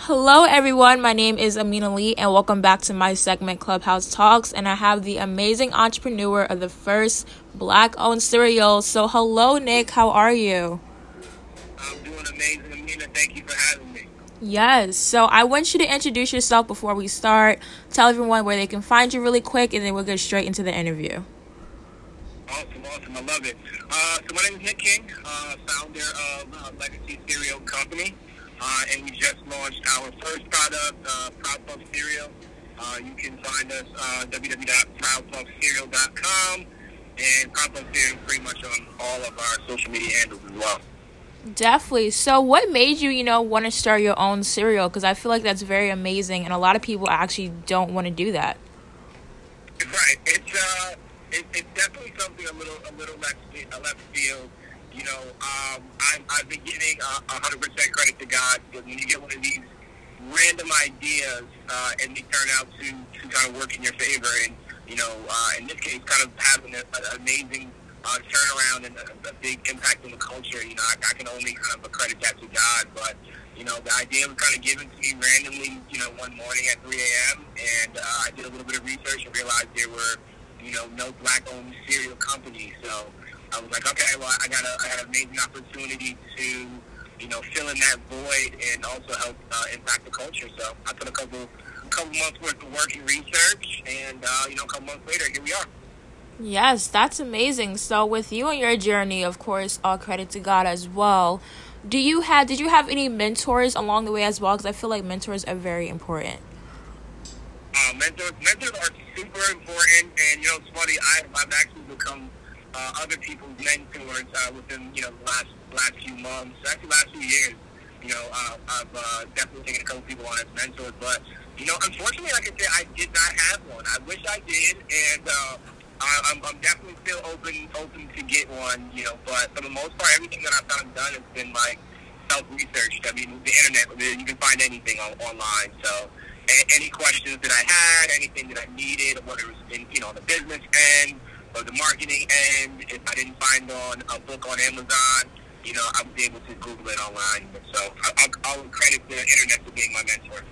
Hello, everyone. My name is Amina Lee, and welcome back to my segment Clubhouse Talks. And I have the amazing entrepreneur of the first black owned cereal. So, hello, Nick. How are you? I'm doing amazing, Amina. Thank you for having me. Yes. So, I want you to introduce yourself before we start. Tell everyone where they can find you really quick, and then we'll get straight into the interview. Awesome, awesome. I love it. Uh, so, my name is Nick King, uh, founder of uh, Legacy Cereal Company. Uh, and we just launched our first product, uh, Proud Puff Cereal. Uh, you can find us uh, www.proudpuffcereal.com and Proud Puff Cereal pretty much on all of our social media handles as well. Definitely. So, what made you, you know, want to start your own cereal? Because I feel like that's very amazing, and a lot of people actually don't want to do that. Right. It's uh, it, it's definitely something a little a little left field you know, um, I've, I've been giving uh, 100% credit to God because when you get one of these random ideas uh, and they turn out to, to kind of work in your favor, and, you know, uh, in this case, kind of having an amazing uh, turnaround and a, a big impact on the culture, you know, I, I can only kind of accredit that to God. But, you know, the idea was kind of given to me randomly, you know, one morning at 3 a.m., and uh, I did a little bit of research and realized there were, you know, no black-owned cereal companies. So, I was like, okay, well, I got a, I had an amazing opportunity to, you know, fill in that void and also help uh, impact the culture. So I put a couple, a couple months worth of work and research, and uh, you know, a couple months later, here we are. Yes, that's amazing. So with you and your journey, of course, all credit to God as well. Do you have did you have any mentors along the way as well? Because I feel like mentors are very important. Uh, mentors, mentors are super important, and you know, it's funny. I, I've actually become uh, other people's mentors uh, within you know the last last few months, actually last few years. You know, uh, I've uh, definitely taken a couple people on as mentors, but you know, unfortunately, like I said, I did not have one. I wish I did, and uh, I, I'm, I'm definitely still open open to get one. You know, but for the most part, everything that I've of done has been like self research. I mean, the internet, you can find anything on, online. So any questions that I had, anything that I needed, whether it was in, you know, on the business end, or the marketing end. If I didn't find on a book on Amazon, you know, I was able to Google it online. So I, I'll credit the internet for being my mentor.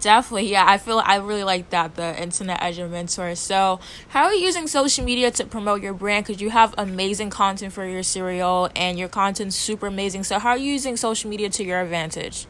Definitely, yeah. I feel I really like that the internet as your mentor. So, how are you using social media to promote your brand? Because you have amazing content for your cereal, and your content's super amazing. So, how are you using social media to your advantage?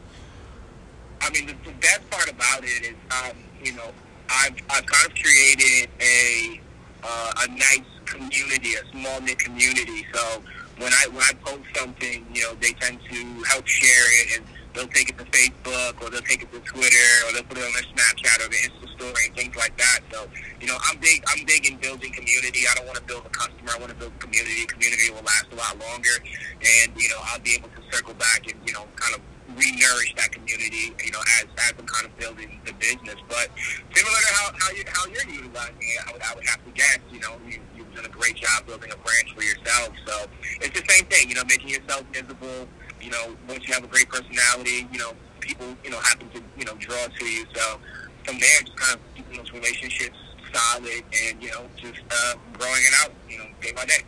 I mean, the, the best part about it is, um, you know, I've I've kind of created a uh, a nice community, a small knit community. So when I when I post something, you know, they tend to help share it, and they'll take it to Facebook or they'll take it to Twitter or they'll put it on their Snapchat or their Insta story and things like that. So you know, I'm big. I'm big in building community. I don't want to build a customer. I want to build community. Community will last a lot longer, and you know, I'll be able to circle back and you know, kind of re-nourish that community, you know, as, as I'm kind of building the business. But similar to how, you, how you're utilizing it, I would, I would have to guess, you know, you, you've done a great job building a branch for yourself. So it's the same thing, you know, making yourself visible. You know, once you have a great personality, you know, people, you know, happen to, you know, draw to you. So from there, just kind of keeping those relationships solid and, you know, just uh, growing it out, you know, day by day.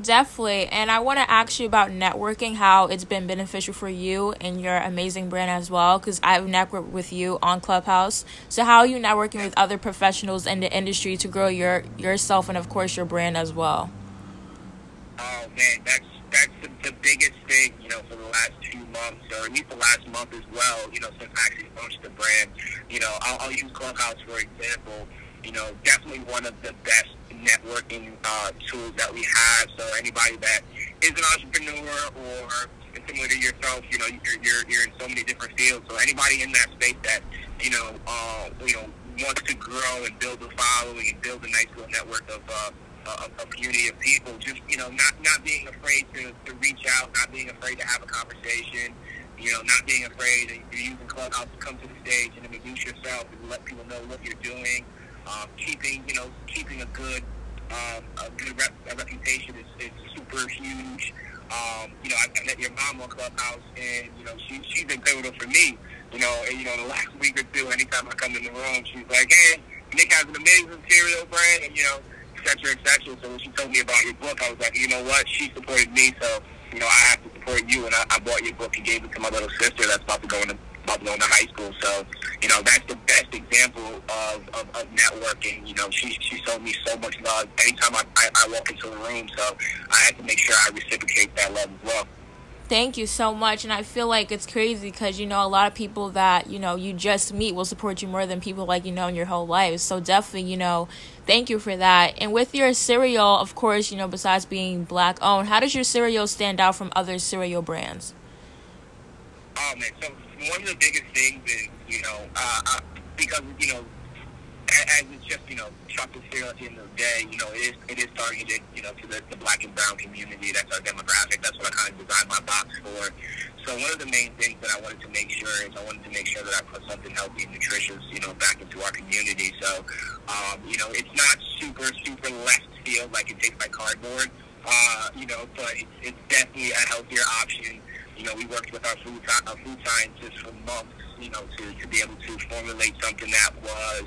Definitely. And I want to ask you about networking, how it's been beneficial for you and your amazing brand as well, because I've networked with you on Clubhouse. So, how are you networking with other professionals in the industry to grow your yourself and, of course, your brand as well? Oh, man, that's that's the, the biggest thing, you know, for the last two months, or at least the last month as well, you know, since I actually launched the brand. You know, I'll, I'll use Clubhouse, for example. You know, definitely one of the best networking uh, tools that we have. So anybody that is an entrepreneur or similar to yourself, you know, you're, you're, you're in so many different fields. So anybody in that space that, you know, uh, you know, wants to grow and build a following and build a nice little network of, uh, a, a community of people, just, you know, not, not being afraid to, to reach out, not being afraid to have a conversation, you know, not being afraid that you're using Clubhouse to come to the stage and introduce yourself and let people know what you're doing um, keeping you know keeping a good um, a good rep, a reputation is, is super huge. Um, you know, I, I met your mom on Clubhouse, and you know she she's been pivotal for me. You know, and you know the last week or two, anytime I come in the room, she's like, "Hey, Nick has an amazing cereal brand," and you know, et cetera, et cetera. So when she told me about your book, I was like, you know what? She supported me, so you know I have to support you, and I, I bought your book and gave it to my little sister that's about to go about to high school. So, you know, that's the best example of, of, of networking. You know, she, she showed me so much love anytime I, I, I walk into a room. So I had to make sure I reciprocate that love as well. Thank you so much. And I feel like it's crazy because, you know, a lot of people that, you know, you just meet will support you more than people like you know in your whole life. So definitely, you know, thank you for that. And with your cereal, of course, you know, besides being black owned, how does your cereal stand out from other cereal brands? Oh, man. So one of the biggest things is, you know, uh, uh because, you know, as it's just you know chocolate cereal at the end of the day, you know it is it is targeted you know to the, the black and brown community. That's our demographic. That's what I kind of designed my box for. So one of the main things that I wanted to make sure is I wanted to make sure that I put something healthy and nutritious, you know, back into our community. So um, you know it's not super super left field like it tastes like cardboard. Uh, you know, but it's, it's definitely a healthier option. You know, we worked with our food, our food scientists for months, you know, to, to be able to formulate something that was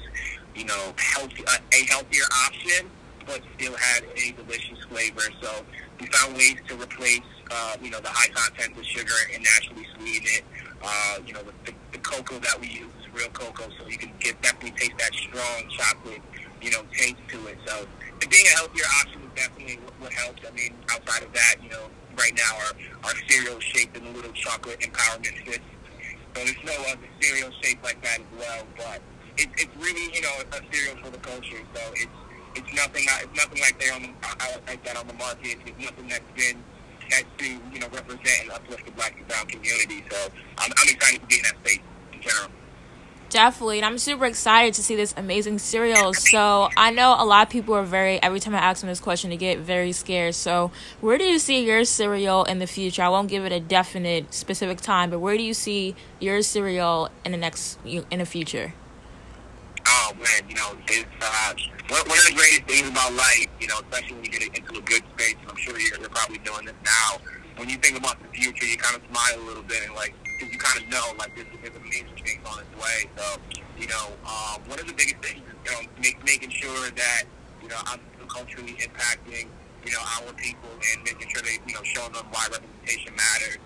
you know, healthy, uh, a healthier option, but still had a delicious flavor. So we found ways to replace, uh, you know, the high content of sugar and naturally sweeten it. Uh, you know, the, the, cocoa that we use is real cocoa, so you can get definitely taste that strong chocolate, you know, taste to it. So being a healthier option is definitely what helps. I mean, outside of that, you know, right now our, our cereal shaped in a little chocolate empowerment fist. So there's no other cereal shaped like that as well, but it, it's really you know a cereal for the culture. So it's it's nothing uh, it's nothing like there on uh, the, like that on the market. It's nothing that's been had to you know represent and uplift the black and brown community. So I'm, I'm excited to be in that space in general. Definitely, and I'm super excited to see this amazing cereal. So I know a lot of people are very. Every time I ask them this question, they get very scared. So where do you see your cereal in the future? I won't give it a definite specific time, but where do you see your cereal in the next in the future? oh man, you know, it's uh, one, one of the greatest things about life, you know, especially when you get into a good space, and I'm sure you're, you're probably doing this now. When you think about the future, you kind of smile a little bit, and like, because you kind of know, like, this there's, there's amazing things on its way. So, you know, um, one of the biggest things is, you know, make, making sure that, you know, I'm culturally impacting, you know, our people and making sure they, you know, showing them why representation matters.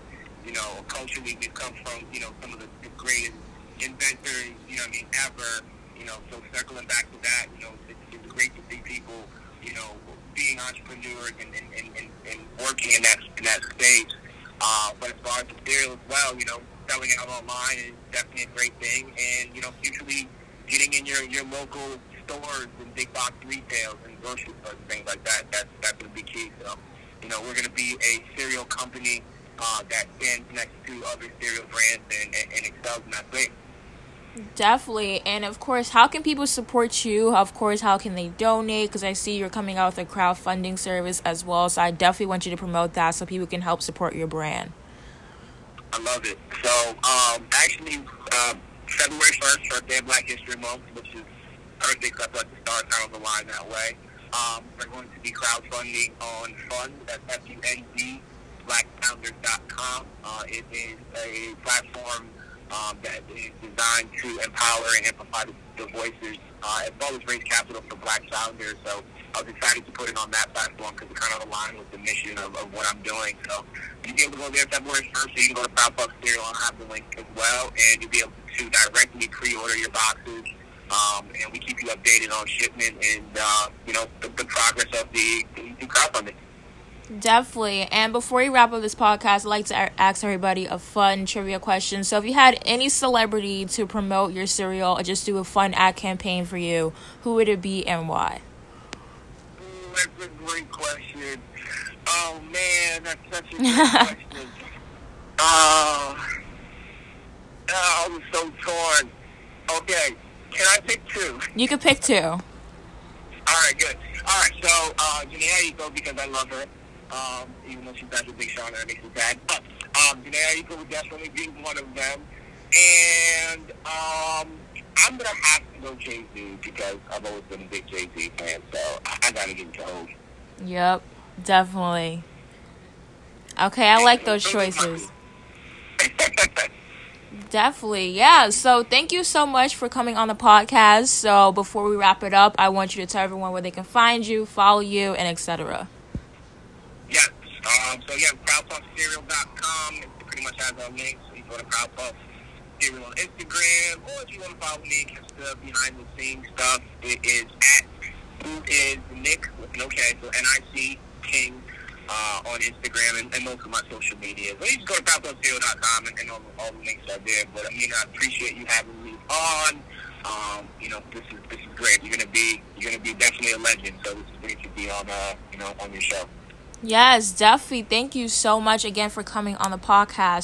You know, culturally, we've come from, you know, some of the, the greatest inventors, you know, I mean, ever you know, so circling back to that, you know, it's, it's great to see people, you know, being entrepreneurs and, and, and, and working in that in that space. Uh, but as far as cereal as well, you know, selling out online is definitely a great thing, and you know, usually getting in your your local stores and big box retails and grocery stores and things like that. That's that's gonna be key. So, you know, we're gonna be a cereal company uh, that stands next to other cereal brands and, and, and excels in that space. Definitely. And of course, how can people support you? Of course, how can they donate? Because I see you're coming out with a crowdfunding service as well. So I definitely want you to promote that so people can help support your brand. I love it. So, um, actually, uh, February 1st, First Day Black History Month, which is Earth Day Club like the stars kind of align that way. Um, we're going to be crowdfunding on Fund, that's F-U-N-D, blackfounders.com. Uh, it is a platform um, that is designed to empower and amplify the, the voices, uh, as well as raise capital for black founders. So I was excited to put it on that platform because it kind of aligned with the mission of, of what I'm doing. So you'll be able to go there February 1st, so you can go to Puff Cereal. I'll have the link as well, and you'll be able to directly pre-order your boxes. Um, and we keep you updated on shipment and, uh, you know, the, the progress of the, the crowdfunding. Definitely. And before we wrap up this podcast, I'd like to ask everybody a fun trivia question. So, if you had any celebrity to promote your cereal or just do a fun ad campaign for you, who would it be and why? That's a great question. Oh, man, that's such a great question. Uh, oh, I'm so torn. Okay, can I pick two? You can pick two. All right, good. All right, so uh, Jhené Aiko because I love her um, even though she's such a Big Sean that makes me sad. But um, Jhené Aiko would definitely be one of them. And um, I'm gonna have to go Jay Z because I've always been a big Jay Z fan, so I, I gotta get told. Yep, definitely. Okay, I like those choices. Definitely, yeah. So thank you so much for coming on the podcast. So before we wrap it up, I want you to tell everyone where they can find you, follow you, and etc. Um, so yeah, proudpuffcereal.com. It pretty much has our links. So you go to get real on Instagram, or if you want to follow me catch the behind the scenes stuff, it is at who is Nick with no K, so N I C King uh, on Instagram and, and most of my social media. But you just go to proudpuffcereal.com and, and all, all the links are there. But I mean, I appreciate you having me on. Um, you know, this is this is great. You're gonna be you're gonna be definitely a legend. So it's great to be on uh, you know on your show. Yes, definitely. Thank you so much again for coming on the podcast.